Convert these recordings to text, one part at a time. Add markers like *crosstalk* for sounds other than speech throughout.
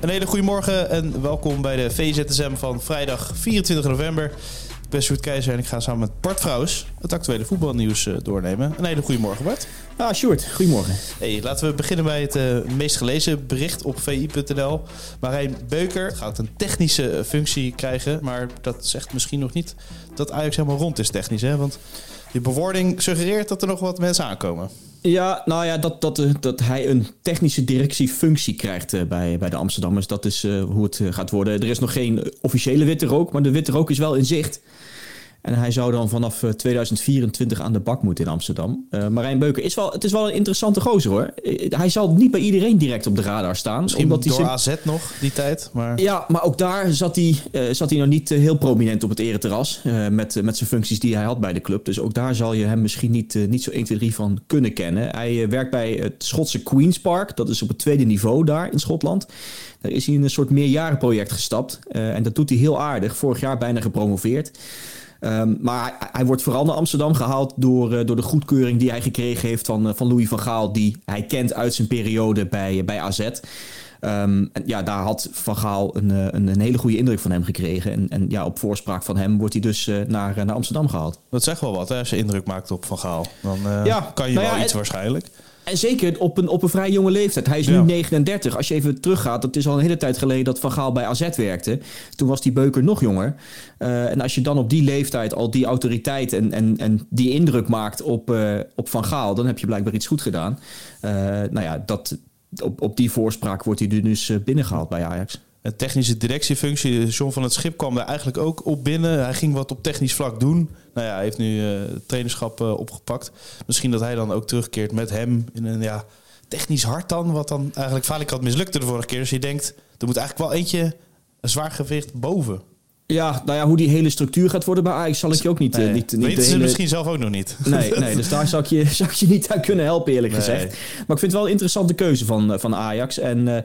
Een hele goede morgen en welkom bij de VZSM van vrijdag 24 november. Ik ben Sjoerd Keizer en ik ga samen met Bart Vrouws het actuele voetbalnieuws eh, doornemen. Een hele goede morgen, Bart. Ah, Sjoerd, goedemorgen. Hey, laten we beginnen bij het eh, meest gelezen bericht op vi.nl. Marijn Beuker gaat een technische functie krijgen, maar dat zegt misschien nog niet dat Ajax helemaal rond is technisch. Hè? Want die bewoording suggereert dat er nog wat mensen aankomen. Ja, nou ja, dat, dat, eh, dat hij een technische directiefunctie krijgt eh, bij, bij de Amsterdammers. Dat is uh, hoe het gaat worden. Er is nog geen officiële witte rook, maar de witte rook is wel in zicht. En hij zou dan vanaf 2024 eh, aan de bak moeten in Amsterdam. Uh, Marijn Beuker is wel, het is wel een interessante gozer hoor. Eh, hij zal niet bij iedereen direct op de radar staan. Misschien omdat door hij AZ nog die tijd. Maar... Ja, maar ook daar zat hij, uh, zat hij nog niet heel prominent op het ereterras. Uh, met, met zijn functies die hij had bij de club. Dus ook daar zal je hem misschien niet, niet zo 1, 2, 3 van kunnen kennen. Hij werkt bij het Schotse Queen's Park. Dat is op het tweede niveau daar in Schotland. Daar is hij in een soort meerjarenproject gestapt. en dat doet hij heel aardig. Vorig jaar bijna gepromoveerd. Um, maar hij, hij, wordt vooral naar Amsterdam gehaald door, uh, door de goedkeuring die hij gekregen heeft van, uh, van Louis van Gaal, die hij kent uit zijn periode bij, bij AZ. Um, en ja, daar had Van Gaal een, een, een, hele goede indruk van hem gekregen. En, en ja, op voorspraak van hem wordt hij dus uh, naar, naar Amsterdam gehaald. Dat zegt wel wat, hè, als je indruk maakt op Van Gaal. Dan ja, kan je nou wel ja, iets waarschijnlijk. En zeker op een, op een vrij jonge leeftijd. Hij is nu 39. Als je even teruggaat, dat is al een hele tijd geleden dat Van Gaal bij AZ werkte. Toen was die Beuker nog jonger. Uh, en als je dan op die leeftijd al die autoriteit en, en, en die indruk maakt op, uh, op Van Gaal, dan heb je blijkbaar iets goed gedaan. Uh, nou ja, dat, op, op die voorspraak wordt hij dus binnengehaald bij Ajax. Een technische directiefunctie. John van het Schip kwam er eigenlijk ook op binnen. Hij ging wat op technisch vlak doen. Nou ja, hij heeft nu uh, trainerschap uh, opgepakt. Misschien dat hij dan ook terugkeert met hem in een ja, technisch hart dan. Wat dan eigenlijk vaak had mislukte de vorige keer. Dus je denkt, er moet eigenlijk wel eentje een zwaar gewicht boven. Ja, nou ja, hoe die hele structuur gaat worden bij Ajax zal ik je ook niet... Nee, uh, niet, niet weten ze hele... misschien zelf ook nog niet. Nee, nee dus daar zou ik, je, *laughs* zou ik je niet aan kunnen helpen eerlijk nee. gezegd. Maar ik vind het wel een interessante keuze van, van Ajax. En uh, uh,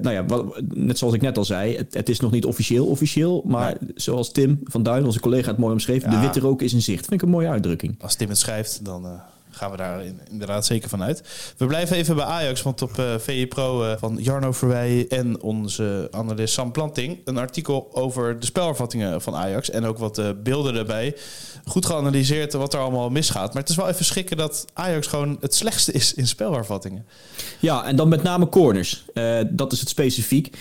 nou ja, wat, net zoals ik net al zei, het, het, is nog niet officieel officieel. Maar nee. zoals Tim van Duin, onze collega, het mooi omschreef, ja. de witte rook is in zicht. Vind ik een mooie uitdrukking. Als Tim het schrijft, dan gaan we daar inderdaad zeker van uit. We blijven even bij Ajax, want op uh, VE Pro uh, van Jarno Verwij en onze analist Sam Planting... een artikel over de spelervattingen van Ajax en ook wat uh, beelden erbij. Goed geanalyseerd wat er allemaal misgaat. Maar het is wel even schrikken dat Ajax gewoon het slechtste is in spelhervattingen. Ja, en dan met name corners. dat is het specifiek.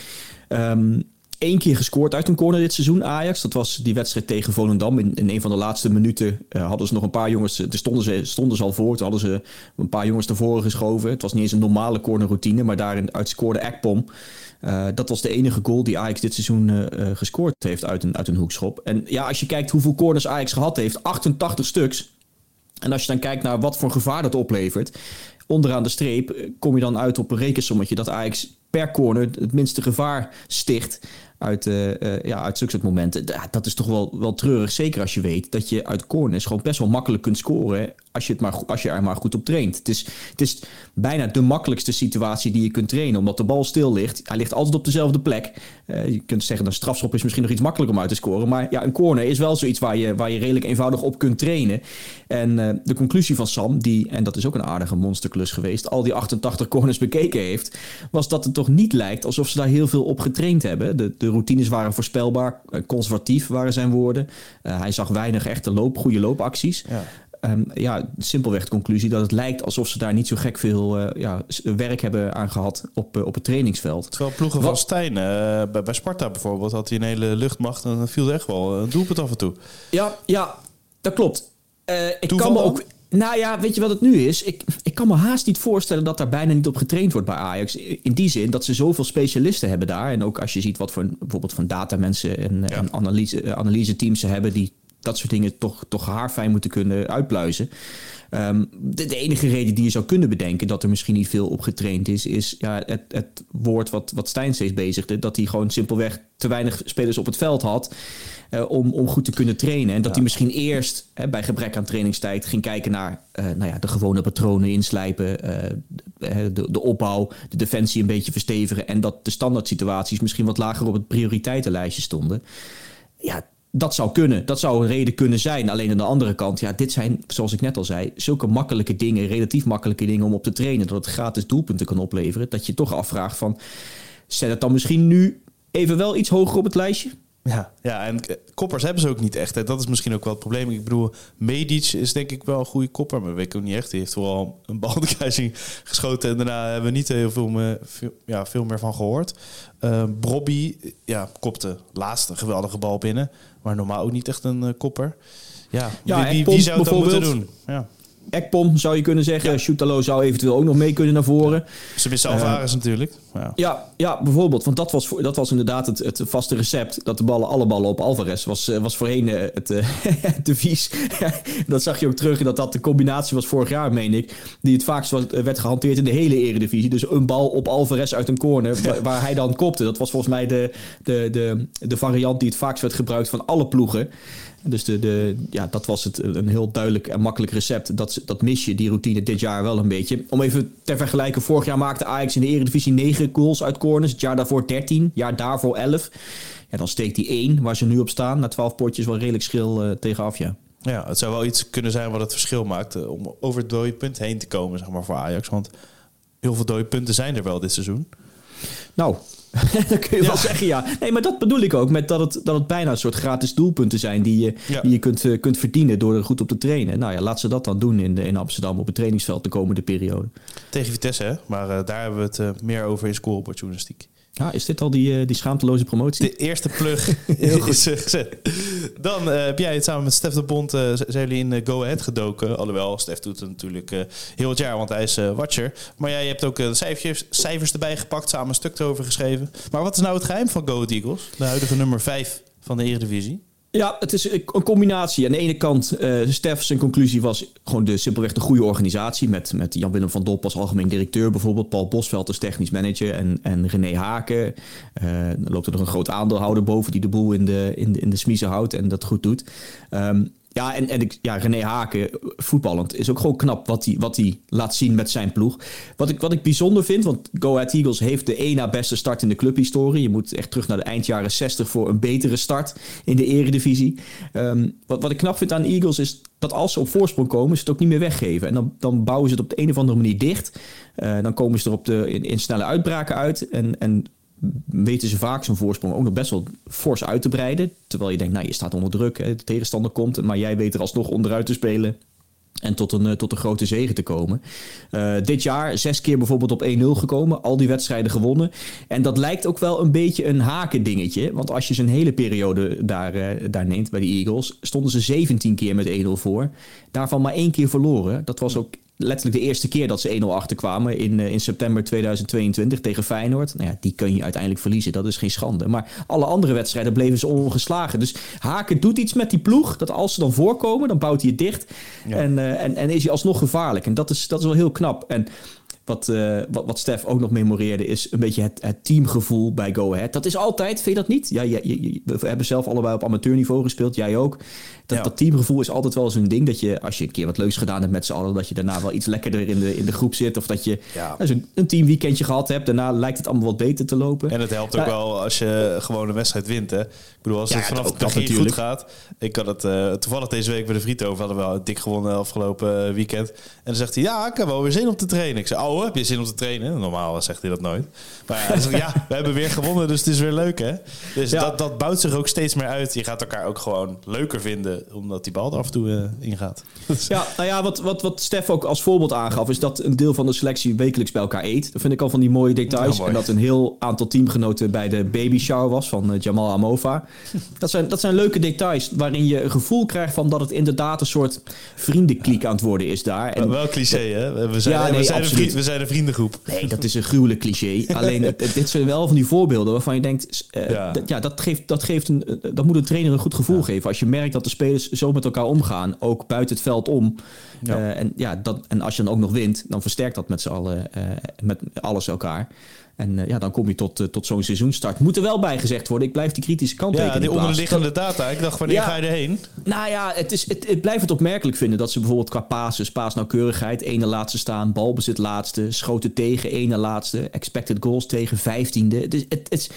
Um, één keer gescoord uit een corner dit seizoen, Ajax. Dat was die wedstrijd tegen Volendam. In, een van de laatste minuten uh, hadden ze nog een paar jongens... Toen stonden ze, stonden ze al voor. Toen hadden ze een paar jongens naar voren geschoven. Het was niet eens een normale cornerroutine, maar daarin uitscoorde Ekpom. Uh, dat was de enige goal die Ajax dit seizoen gescoord heeft uit een, uit een hoekschop. En ja, als je kijkt hoeveel corners Ajax gehad heeft, 88 stuks. En als je dan kijkt naar wat voor gevaar dat oplevert... onderaan de streep kom je dan uit op een rekensommetje... dat Ajax per corner het minste gevaar sticht uit, uh, ja, uit momenten. Dat is toch wel, wel treurig. Zeker als je weet dat je uit corners gewoon best wel makkelijk kunt scoren. Als je, het maar, als je er maar goed op traint. Het is, het is bijna de makkelijkste situatie die je kunt trainen. Omdat de bal stil ligt. Hij ligt altijd op dezelfde plek. Uh, je kunt zeggen, een strafschop is misschien nog iets makkelijker om uit te scoren. Maar ja, een corner is wel zoiets waar je, waar je redelijk eenvoudig op kunt trainen. En de conclusie van Sam, die, en dat is ook een aardige monsterklus geweest, al die 88 corners bekeken heeft, was dat het toch niet lijkt alsof ze daar heel veel op getraind hebben. De, de routines waren voorspelbaar, conservatief waren zijn woorden. Uh, hij zag weinig echte loop, goede loopacties. Ja. Um, ja, simpelweg de conclusie dat het lijkt alsof ze daar niet zo gek veel uh, ja, werk hebben aan gehad op, uh, op het trainingsveld. Terwijl ploegen Wat? van Stijn, bij, bij, Sparta bijvoorbeeld, had hij een hele luchtmacht en dan viel er echt wel een doelpunt af en toe. Ja, ja dat klopt. ik kan me ook. Nou ja, weet je wat het nu is? Ik, ik kan me haast niet voorstellen dat daar bijna niet op getraind wordt bij Ajax. In die zin dat ze zoveel specialisten hebben daar. En ook als je ziet wat voor bijvoorbeeld van datamensen en, ja. en analyse, analyse teams ze hebben die dat soort dingen toch, toch haarfijn moeten kunnen uitpluizen. Ehm, de, enige reden die je zou kunnen bedenken dat er misschien niet veel op getraind is, is ja, het, het woord wat, wat Stijn steeds bezigde. Dat hij gewoon simpelweg te weinig spelers op het veld had uh, om, om goed te kunnen trainen. En dat hij misschien eerst hè, bij gebrek aan trainingstijd ging kijken naar uh, nou ja, de gewone patronen inslijpen, uh, de, de opbouw, de defensie een beetje verstevigen. En dat de standaard situaties misschien wat lager op het prioriteitenlijstje stonden. Ja, dat zou kunnen. Dat zou een reden kunnen zijn. Alleen aan de andere kant, ja, dit zijn, zoals ik net al zei, zulke makkelijke dingen, relatief makkelijke dingen om op te trainen, dat het gratis doelpunten kan opleveren. Dat je toch afvraagt van, zet het dan misschien nu even wel iets hoger op het lijstje? Ja, ja, en koppers hebben ze ook niet echt. Hè. Dat is misschien ook wel het probleem. Ik bedoel, Medic is denk ik wel een goede kopper, maar weet ik ook niet echt. Die heeft vooral een bal *laughs* de kruising geschoten en daarna hebben we niet heel veel meer, veel, ja, veel meer van gehoord. Uh, Brobby, ja, kopte laatst een geweldige bal binnen, maar normaal ook niet echt een uh, kopper. Ja, ja wie, wie, zou het dan moeten doen? Ja. Ekpom zou je kunnen zeggen. Ja. Shootalo zou eventueel ook nog mee kunnen naar voren. Ze missen Alvarez uh, natuurlijk. Ja. ja. Ja, bijvoorbeeld. Want dat was, dat was inderdaad het, het vaste recept. Dat de ballen, alle ballen op Alvarez was, uh, was voorheen uh, het *laughs* uh, devies. *laughs* dat zag je ook terug. Dat dat de combinatie was vorig jaar, meen ik. Die het vaakst was, werd gehanteerd in de hele eredivisie. Dus een bal op Alvarez uit een corner. Waar, waar, hij dan kopte. Dat was volgens mij de, de, de, de variant die het vaakst werd gebruikt van alle ploegen. Dus de, de, ja, dat was het, een heel duidelijk en makkelijk recept. Dat, dat mis je, die routine, dit jaar wel een beetje. Om even ter vergelijken, vorig jaar maakte Ajax in de Eredivisie 9 goals uit corners. Het jaar daarvoor 13, het jaar daarvoor 11. Ja, dan steekt die 1, waar ze nu op staan, na 12 potjes wel redelijk schil uh, tegenaf, ja. Ja, het zou wel iets kunnen zijn wat het verschil maakt uh, om over het dode punt heen te komen, zeg maar, voor Ajax. Want heel veel dode punten zijn er wel dit seizoen. Nou, *laughs* dat kun je wel zeggen, ja. Nee, maar dat bedoel ik ook met dat het, dat het bijna een soort gratis doelpunten zijn die je, die je kunt, uh, kunt verdienen door er goed op te trainen. Nou ja, laat ze dat dan doen in, de, in Amsterdam op het trainingsveld de komende periode. Tegen Vitesse, hè? Maar uh, daar hebben we het uh, meer over in scoreopportunistiek. Ja, is dit al die, die schaamteloze promotie? De eerste plug *laughs* Heel goed. is gezet. Dan uh, heb jij het samen met Stef de Bond zijn jullie in Go Ahead gedoken. Alhoewel, Stef doet het natuurlijk heel het jaar, want hij is watcher. Maar jij hebt ook de cijfers, cijfers erbij gepakt, samen een stuk erover geschreven. Maar wat is nou het geheim van Go Ahead Eagles? De huidige nummer 5 van de Eredivisie. Ja, het is een combinatie. Aan de ene kant, uh, Stef zijn conclusie was gewoon de, simpelweg de goede organisatie. Met, met Jan-Willem van Dop als algemeen directeur bijvoorbeeld. Paul Bosveld als technisch manager. En, en René Haken. Uh, dan loopt er nog een groot aandeelhouder boven die de boel in de, in de, in de smiezen houdt en dat goed doet. Um, ja, en, en ik, ja, René Haken, voetballend, is ook gewoon knap wat hij wat laat zien met zijn ploeg. Wat ik, wat ik bijzonder vind, want Go Ahead Eagles heeft de één na beste start in de clubhistorie. Je moet echt terug naar de eind 60 voor een betere start in de eredivisie. Um, wat, wat ik knap vind aan Eagles is dat als ze op voorsprong komen, ze het ook niet meer weggeven. En dan, dan bouwen ze het op de een of andere manier dicht. Uh, dan komen ze er op de, in, in snelle uitbraken uit. En, en weten ze vaak zo'n voorsprong ook nog best wel fors uit te breiden. Terwijl je denkt, nou, je staat onder druk, de tegenstander komt, maar jij weet er alsnog onderuit te spelen. En tot een, eh, tot een grote zegen te komen. Uh, dit jaar zes keer bijvoorbeeld op 1-0 gekomen. Al die wedstrijden gewonnen. En dat lijkt ook wel een beetje een haken dingetje. Want als je zijn hele periode daar, uh, daar neemt bij de Eagles... stonden ze 17 keer met 1-0 voor. Daarvan maar één keer verloren. Dat was ook letterlijk de eerste keer dat ze 1-0 achterkwamen in, in september 2022 tegen Feyenoord. Nou ja, die kun je uiteindelijk verliezen. Dat is geen schande. Maar alle andere wedstrijden bleven ze ongeslagen. Dus Haken doet iets met die ploeg. Dat als ze dan voorkomen, dan bouwt hij het dicht. En, uh, en, en is hij alsnog gevaarlijk. En dat is, dat is wel heel knap. En wat, uh, wat, wat Stef ook nog memoreerde, is een beetje het, het teamgevoel bij Go Ahead. Dat is altijd, vind je dat niet? Ja, je, je, we hebben zelf allebei op amateurniveau gespeeld, jij ook. Dat, dat teamgevoel is altijd wel zo'n ding dat je, als je een keer wat leuks gedaan hebt met z'n allen, dat je daarna wel iets lekkerder in de, in de groep zit. Of dat je ja. nou, een teamweekendje gehad hebt, daarna lijkt het allemaal wat beter te lopen. En het helpt ook wel als je gewoon een wedstrijd wint. Hè? Ik bedoel, als het vanaf het begin goed gaat. Ik had het uh, toevallig deze week bij de vriend over. Hadden we wel dik gewonnen afgelopen weekend. En dan zegt hij, ja, ik heb wel weer zin om te trainen. Ik zei, oh, heb je zin om te trainen? Normaal zegt hij dat nooit. Maar hij zegt, ja, we hebben weer gewonnen, dus het is weer leuk, hè? Dus ja. dat, dat bouwt zich ook steeds meer uit. Je gaat elkaar ook gewoon leuker vinden, omdat die bal er af en toe uh, ingaat. *laughs* Ja, nou ja, wat, wat, wat Stef ook als voorbeeld aangaf, is dat een deel van de selectie wekelijks bij elkaar eet. Dat vind ik al van die mooie details. en dat een heel aantal teamgenoten bij de baby shower was van uh, Jamal Amova. *laughs* Dat zijn, dat zijn leuke details waarin je een gevoel krijgt van dat het inderdaad een soort vriendenkliek aan het worden is daar. En, wel cliché, hè? We zijn, ja, nee, we zijn, een, vriend, we zijn een vriendengroep. Nee, dat is een gruwelijk cliché. Alleen, het- dit zijn wel van die voorbeelden waarvan je denkt... eh, Ja. dat, geeft, dat, geeft een, eh, dat moet een trainer een goed gevoel geven. Als je merkt dat de spelers zo met elkaar omgaan, ook buiten het veld om. Ja. Eh, en, ja, dat, en als je dan ook nog wint, dan versterkt dat met z'n allen, met alles elkaar. En eh, ja, dan kom je tot, eh, tot zo'n seizoenstart. Moet er wel bij gezegd worden, ik blijf die kritische kant Ja, die onderliggende data. Ik dacht, wanneer Ja. ga je erheen? Nou ja, het, is, het, ik blijf het opmerkelijk vinden dat ze bijvoorbeeld qua pases, paasnauwkeurigheid, ene laatste staan, balbezit laatste, schoten tegen, ene laatste, expected goals tegen, vijftiende. Het, is, het, het,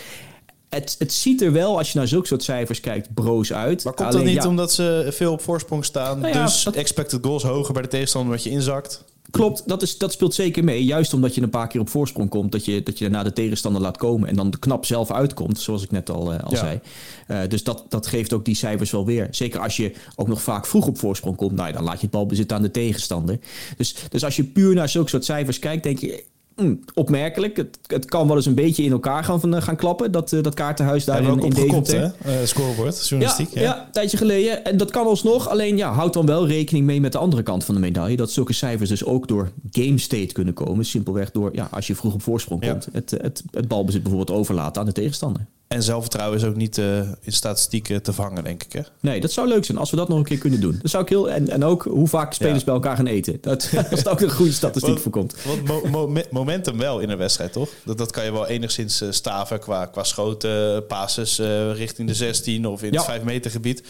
het, het ziet er wel, als je naar zulke soort cijfers kijkt, broos uit. Maar komt Alleen, dat niet ja, omdat ze veel op voorsprong staan? Nou ja, dus dat- expected goals hoger bij de tegenstander omdat je inzakt? Klopt, dat, is, dat speelt zeker mee. Juist omdat je een paar keer op voorsprong komt, dat je, dat je daarna de tegenstander laat komen en dan de knap zelf uitkomt, zoals ik net al, eh, al Ja. zei. Eh, dus dat, dat geeft ook die cijfers wel weer. Zeker als je ook nog vaak vroeg op voorsprong komt, nou ja, dan laat je het balbezit aan de tegenstander. Dus, dus als je puur naar zulke soort cijfers kijkt, denk je. Hm, opmerkelijk. Het, het kan wel eens een beetje in elkaar gaan, van, eh, gaan klappen. Dat, eh, dat kaartenhuis daar in, in Deventer. hè? Eh, scorebord, journalistiek. Ja, ja. een tijdje geleden. En dat kan alsnog. Alleen ja, houd dan wel rekening mee met de andere kant van de medaille. Dat zulke cijfers dus ook door game state kunnen komen. Simpelweg door, ja, als je vroeg op voorsprong Ja. komt, het, het, het balbezit bijvoorbeeld overlaten aan de tegenstander. En zelfvertrouwen is ook niet eh, in statistieken te vangen, denk ik. Hè? Nee, dat zou leuk zijn als we dat nog een keer kunnen doen. Dat zou ik heel, en, en ook hoe vaak spelers Ja. bij elkaar gaan eten. Dat, *laughs* als er ook een goede statistiek Want- voor komt. Want mo- mo- momentum wel in een wedstrijd, toch? Dat, dat kan je wel enigszins eh, staven qua, qua schoten, passes eh, richting de 16 of in Ja. het 5 meter gebied.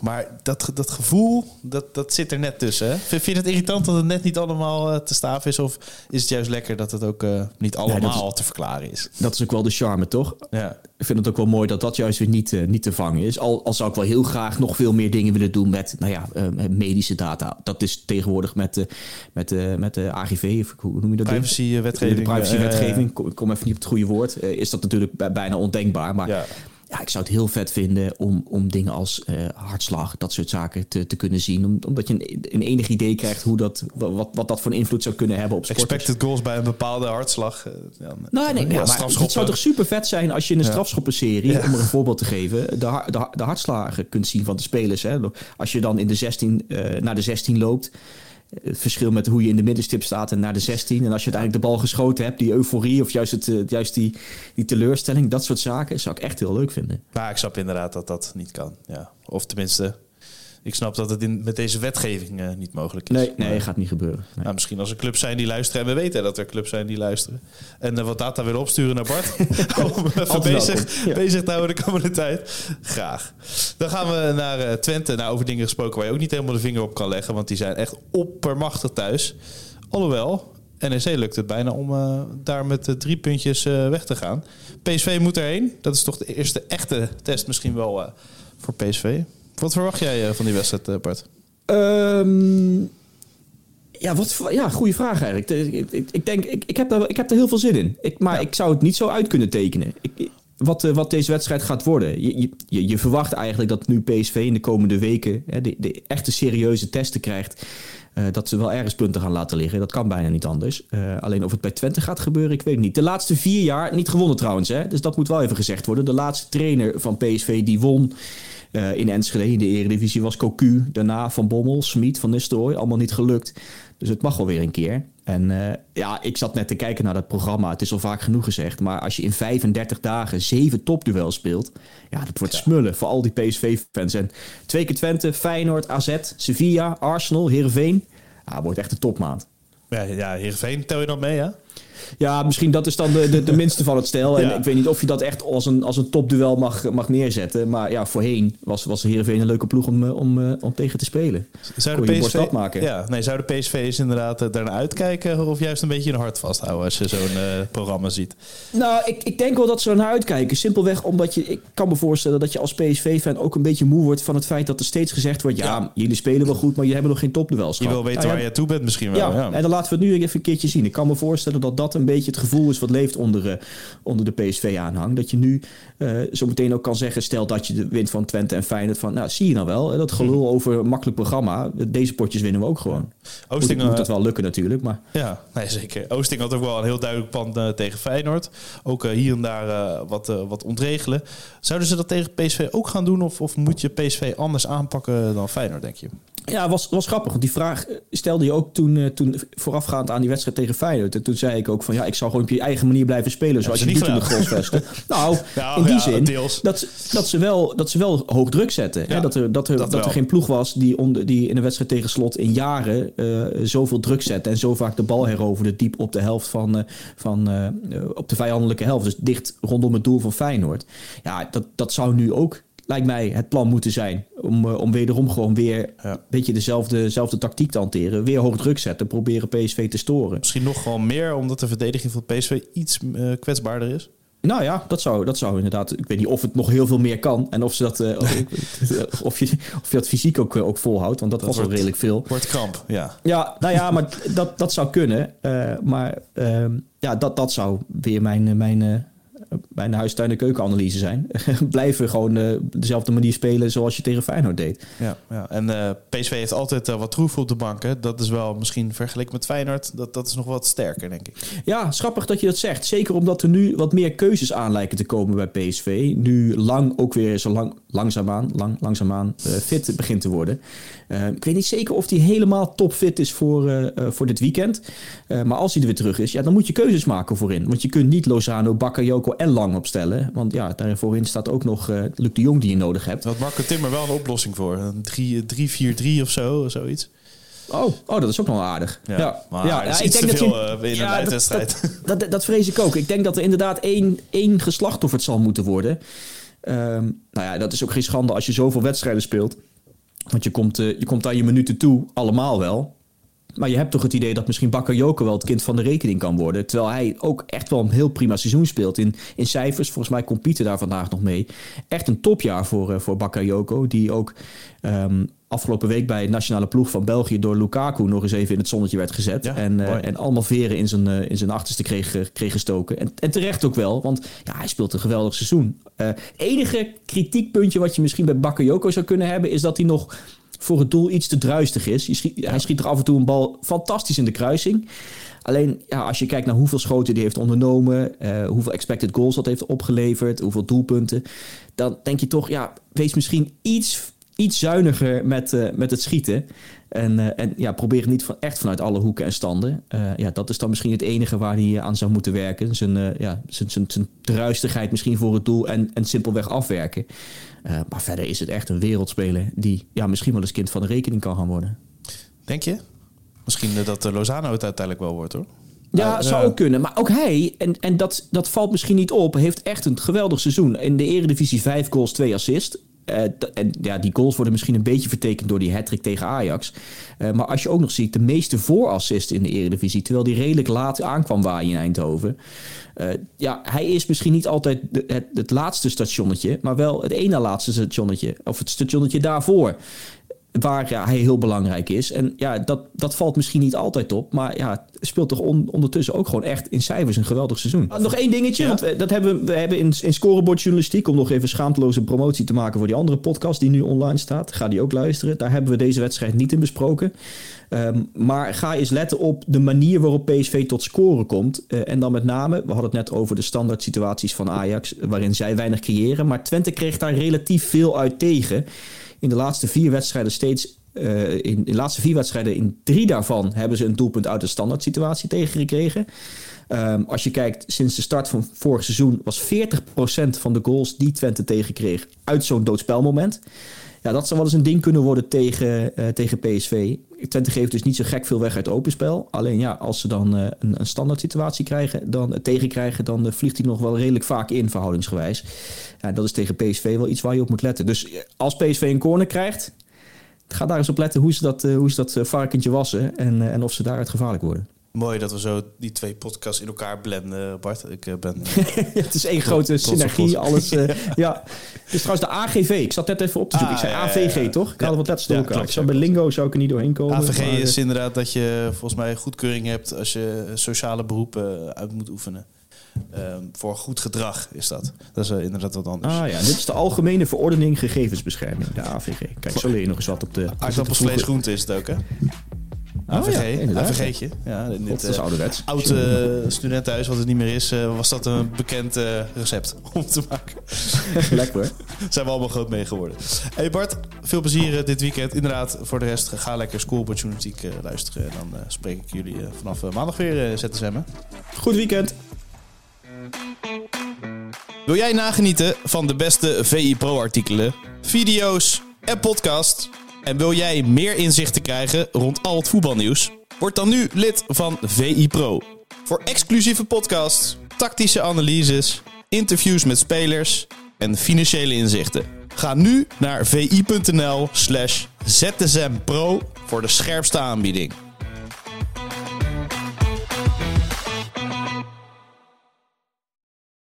Maar dat, dat gevoel, dat, dat zit er net tussen. Hè? Vind je het irritant dat het net niet allemaal eh, te staven is? Of is het juist lekker dat het ook eh, niet allemaal te verklaren is? Dat is ook wel de charme, toch? Ja. Ik vind het ook wel mooi dat dat juist weer niet, eh, niet te vangen is. Al, al zou ik wel heel graag nog veel meer dingen willen doen met nou ja, medische data. Dat is tegenwoordig met, de met, met de AGV, of hoe noem je dat? Privacy-wetgeving. De privacywetgeving, ik kom- even niet op het goede woord. is dat natuurlijk bij- bijna ondenkbaar. Maar Ja. Ja. ik zou het heel vet vinden om, om dingen als eh, hartslag, dat soort zaken te, te kunnen zien. Om- omdat je een, een enig idee krijgt hoe dat, wat, wat dat voor een invloed zou kunnen hebben op sporters. Expected goals bij een bepaalde hartslag. eh, ja, Nou, nee, ja, ja, maar strafschoppen. het zou toch super vet zijn als je in een strafschoppenserie, om er een voorbeeld te geven, de, de, de hartslagen kunt zien van de spelers. Hè. Als je dan in de 16, eh, naar de 16 loopt, het verschil met hoe je in de middenstip staat en naar de 16. En als je uiteindelijk de bal geschoten hebt, die euforie of juist, het, eh, juist die, die teleurstelling, dat soort zaken, zou ik echt heel leuk vinden. Maar ik snap inderdaad dat dat niet kan. Ja. Of tenminste, ik snap dat het in, met deze wetgeving eh, niet mogelijk is. Nee, nee Maar, gaat niet gebeuren. Nee. nou, misschien als er clubs zijn die luisteren. En we weten dat er clubs zijn die luisteren. En eh, wat data willen opsturen naar Bart. *laughs* *laughs* om even bezig, ja. bezig te houden de komende tijd. Graag. Dan gaan we naar eh, Twente. Nou, over dingen gesproken waar je ook niet helemaal de vinger op kan leggen. Want die zijn echt oppermachtig thuis. Alhoewel, NEC lukt het bijna om eh, daar met eh, drie puntjes eh, weg te gaan. PSV moet erheen. Dat is toch de eerste echte test misschien wel eh, voor PSV. Wat verwacht jij eh, van die wedstrijd, eh, Bart? Ehm, ja, wat, ja, goede vraag eigenlijk. Ik, ik, ik denk, ik, ik, heb daar, ik heb er heel veel zin in. Ik, maar Ja. ik zou het niet zo uit kunnen tekenen. Ik, wat, eh, wat deze wedstrijd gaat worden. Je, je- je, je verwacht eigenlijk dat nu PSV in de komende weken hè, de, de echte serieuze testen krijgt. Eh, dat ze wel ergens punten gaan laten liggen. Dat kan bijna niet anders. Eh, alleen of het bij Twente gaat gebeuren, ik weet niet. De laatste vier jaar, niet gewonnen trouwens. Hè? Dus dat moet wel even gezegd worden. De laatste trainer van PSV die won eh, in Enschede in de Eredivisie was Cocu. Daarna Van Bommel, Smit, Van Nistelrooy. Allemaal niet gelukt. Dus het mag wel weer een keer. En eh, ja, ik zat net te kijken naar dat programma. Het is al vaak genoeg gezegd. Maar als je in 35 dagen zeven topduels speelt... ja, dat wordt smullen voor al die PSV-fans. En twee keer Twente, Feyenoord, AZ, Sevilla, Arsenal, Heerenveen. Ja, wordt echt een topmaand. Ja, ja Heerenveen, tel je dat mee, ja? Ja, misschien dat is dan de, de, de minste van het stel. En Ja. ik weet niet of je dat echt als een, als een topduel mag, mag neerzetten. Maar ja, voorheen was, was Heerenveen een leuke ploeg om, eh, om, eh, om tegen te spelen. Zou Kon de PSV, nat maken. Ja, nee, zou de PSV's inderdaad eh, daarnaar uitkijken of juist een beetje hun hart vasthouden als je zo'n programma ziet? Nou, ik, ik denk wel dat ze er naar uitkijken. Simpelweg omdat je, ik kan me voorstellen dat je als PSV-fan ook een beetje moe wordt van het feit dat er steeds gezegd wordt: ja, Ja. jullie spelen wel goed, maar je hebben nog geen topduels. Je wil weten Nou waar ja, je toe bent misschien wel. Ja, Ja, en dan laten we het nu even een keertje zien. Ik kan me voorstellen dat dat een beetje het gevoel is wat leeft onder, eh, onder de PSV-aanhang. Dat je nu eh, zo meteen ook kan zeggen, stel dat je de wint van Twente en Feyenoord, van nou zie je nou wel, dat gelul over een makkelijk programma. Deze potjes winnen we ook gewoon. Oosting, moet, moet dat wel lukken natuurlijk, maar Ja, nee, zeker. Oosting had ook wel een heel duidelijk plan eh, tegen Feyenoord. Ook hier en daar wat, wat ontregelen. Zouden ze dat tegen PSV ook gaan doen? Of, of moet je PSV anders aanpakken dan Feyenoord, denk je? Ja, was, was grappig. Want die vraag stelde je ook toen, uh, toen voorafgaand aan die wedstrijd tegen Feyenoord. En toen zei ik ook van ja, ik zou gewoon op je eigen manier blijven spelen. Zoals je doet in de Grosvesten. *laughs* nou, nou, in die ja, zin dat, dat, ze wel, dat ze wel hoog druk zetten. Ja, hè? Dat, er, dat, er, dat, er geen ploeg was die, onder, die in de wedstrijd tegen slot in jaren uh, zoveel druk zette. En zo vaak de bal heroverde diep op de helft van, uh, van op de vijandelijke helft. Dus dicht rondom het doel van Feyenoord. Ja, dat, dat zou nu ook lijkt mij het plan moeten zijn. Om, uh, om wederom gewoon weer een beetje dezelfde, dezelfde tactiek te hanteren. Weer hoog druk zetten, proberen PSV te storen. Misschien nog gewoon meer, omdat de verdediging van PSV iets uh, kwetsbaarder is? Nou ja, dat zou, dat zou inderdaad. Ik weet niet of het nog heel veel meer kan. En of, ze dat, uh, *laughs* of, je, of je dat fysiek ook, ook volhoudt. Want dat, dat was wordt, al redelijk veel. Wordt kramp, ja. Ja, nou ja, maar dat, dat zou kunnen. Uh, maar uh, ja, dat, dat zou weer mijn, mijn, bijna huistuin- en keukenanalyse zijn. *laughs* Blijven gewoon uh, dezelfde manier spelen zoals je tegen Feyenoord deed. Ja, ja. en uh, PSV heeft altijd uh, wat troef op de bank. Hè? Dat is wel misschien vergeleken met Feyenoord, dat, dat is nog wat sterker, denk ik. Ja, schappig dat je dat zegt. Zeker omdat er nu wat meer keuzes aan lijken te komen bij PSV. Nu lang ook weer zo lang, langzaamaan, lang, langzaamaan fit begint te worden. ik weet niet zeker of hij helemaal topfit is voor, voor dit weekend. maar als hij er weer terug is, ja, dan moet je keuzes maken voorin. Want je kunt niet Lozano, Bakayoko en Lang opstellen. Want ja, daar voorin staat ook nog uh, Luc de Jong die je nodig hebt. Wat Marco Timmer wel een oplossing voor. Een 3-4-3 of zo, zoiets. Oh, oh, dat is ook nog aardig. Ja, ja. Maar ja, ja ik denk dat je, uh, in ja, een dat, dat, dat, dat, vrees ik ook. Ik denk dat er inderdaad één, één geslachtofferd zal moeten worden. Um, nou ja, dat is ook geen schande als je zoveel wedstrijden speelt. Want je komt, uh, je komt aan je minuten toe, allemaal wel. Maar je hebt toch het idee dat misschien Bakayoko wel het kind van de rekening kan worden. Terwijl hij ook echt wel een heel prima seizoen speelt. In, in cijfers, volgens mij komt Pieter daar vandaag nog mee. Echt een topjaar voor, uh, voor Bakayoko. Die ook um, afgelopen week bij de nationale ploeg van België door Lukaku nog eens even in het zonnetje werd gezet. Ja, en, uh, en allemaal veren in zijn, uh, in zijn achterste kreeg, kreeg gestoken. En, en terecht ook wel, want ja, hij speelt een geweldig seizoen. enige kritiekpuntje wat je misschien bij Bakayoko zou kunnen hebben, is dat hij nog voor het doel iets te druistig is. Schiet, Hij schiet er af en toe een bal fantastisch in de kruising. Alleen ja, als je kijkt naar hoeveel schoten die heeft ondernomen, uh, hoeveel expected goals dat heeft opgeleverd, hoeveel doelpunten, dan denk je toch, ja, wees misschien iets, iets zuiniger met, uh, met het schieten. En, uh, en ja, probeer niet van, echt vanuit alle hoeken en standen. ja, dat is dan misschien het enige waar hij aan zou moeten werken. Zijn, ja, zijn, zijn, zijn druistigheid misschien voor het doel en, en simpelweg afwerken. Maar verder is het echt een wereldspeler die ja, misschien wel eens kind van de rekening kan gaan worden. Denk je? Misschien dat de Lozano het uiteindelijk wel wordt hoor. Ja, uh, zou ook kunnen. Maar ook hij, en, en dat, dat valt misschien niet op, heeft echt een geweldig seizoen. In de Eredivisie 5 goals, 2 assists. Uh, en ja, die goals worden misschien een beetje vertekend door die hat tegen Ajax. Uh, maar als je ook nog ziet, de meeste voorassists in de Eredivisie, terwijl die redelijk laat aankwam waar in Eindhoven. Uh, ja, hij is misschien niet altijd het, het, laatste stationnetje, maar wel het ene laatste stationnetje. Of het stationnetje daarvoor waar ja, hij heel belangrijk is. En ja, dat, dat valt misschien niet altijd op. Maar ja, speelt toch on, ondertussen ook gewoon echt in cijfers een geweldig seizoen. Ah, nog één dingetje, ja. want we, dat hebben, we hebben in, in scorebordjournalistiek... om nog even schaamteloze promotie te maken voor die andere podcast die nu online staat. Ga die ook luisteren. Daar hebben we deze wedstrijd niet in besproken. Um, maar ga eens letten op de manier waarop PSV tot scoren komt. Uh, en dan met name, we hadden het net over de standaard situaties van Ajax... waarin zij weinig creëren. Maar Twente kreeg daar relatief veel uit tegen in de laatste vier wedstrijden steeds. Uh, in, de laatste vier wedstrijden, in drie daarvan hebben ze een doelpunt uit de standaard situatie tegengekregen. Um, als je kijkt, sinds de start van vorig seizoen was 40% van de goals die Twente tegenkreeg uit zo'n doodspelmoment. Ja, dat zou wel eens een ding kunnen worden tegen, uh, tegen PSV. Twente geeft dus niet zo gek veel weg uit openspel. Alleen ja, als ze dan uh, een, een, standaard situatie krijgen, dan, uh, tegenkrijgen, dan vliegt hij nog wel redelijk vaak in, verhoudingsgewijs. Ja, dat is tegen PSV wel iets waar je op moet letten. Dus als PSV een corner krijgt, ga daar eens op letten hoe ze dat, hoe ze dat varkentje wassen en, en of ze daaruit gevaarlijk worden. Mooi dat we zo die twee podcasts in elkaar blenden, Bart. Ik uh, ben... *laughs* het is één grote synergie, alles. *laughs* Uh, ja. Het is trouwens de AGV. Ik zat net even op te zoeken. Ah, ik zei ja, AVG, ja, ja. toch? Ik had wat letters door elkaar. Ik zou bij Lingo zou ik er niet doorheen komen. AVG maar, is inderdaad dat je volgens mij goedkeuring hebt als je sociale beroepen uit moet oefenen. Um, voor goed gedrag is dat. Dat is uh, inderdaad wat anders. Ah ja, dit is de Algemene Verordening Gegevensbescherming, de AVG. Kijk, zo leer je nog eens wat op de... Aardappelsvlees groente is het ook, hè? AVG, ja. AVG'tje. Ja, God, dit, dat is eh, ouderwets. oud eh, studentenhuis, wat het niet meer is, eh, was dat een bekend recept *laughs* om te maken. Lekker hoor. *laughs* Zijn we allemaal groot mee geworden. Hey Bart, veel plezier dit weekend. Inderdaad, voor de rest, ga lekker schoolbordjournalistiek eh luisteren. En dan spreek ik jullie vanaf maandag weer, ZSM. hè. Goed weekend. Wil jij nagenieten van de beste VI Pro artikelen, video's en podcasts? En wil jij meer inzichten krijgen rond al het voetbalnieuws? Word dan nu lid van VI Pro. Voor exclusieve podcasts, tactische analyses, interviews met spelers en financiële inzichten. Ga nu naar vi.nl slash zsmpro voor de scherpste aanbieding.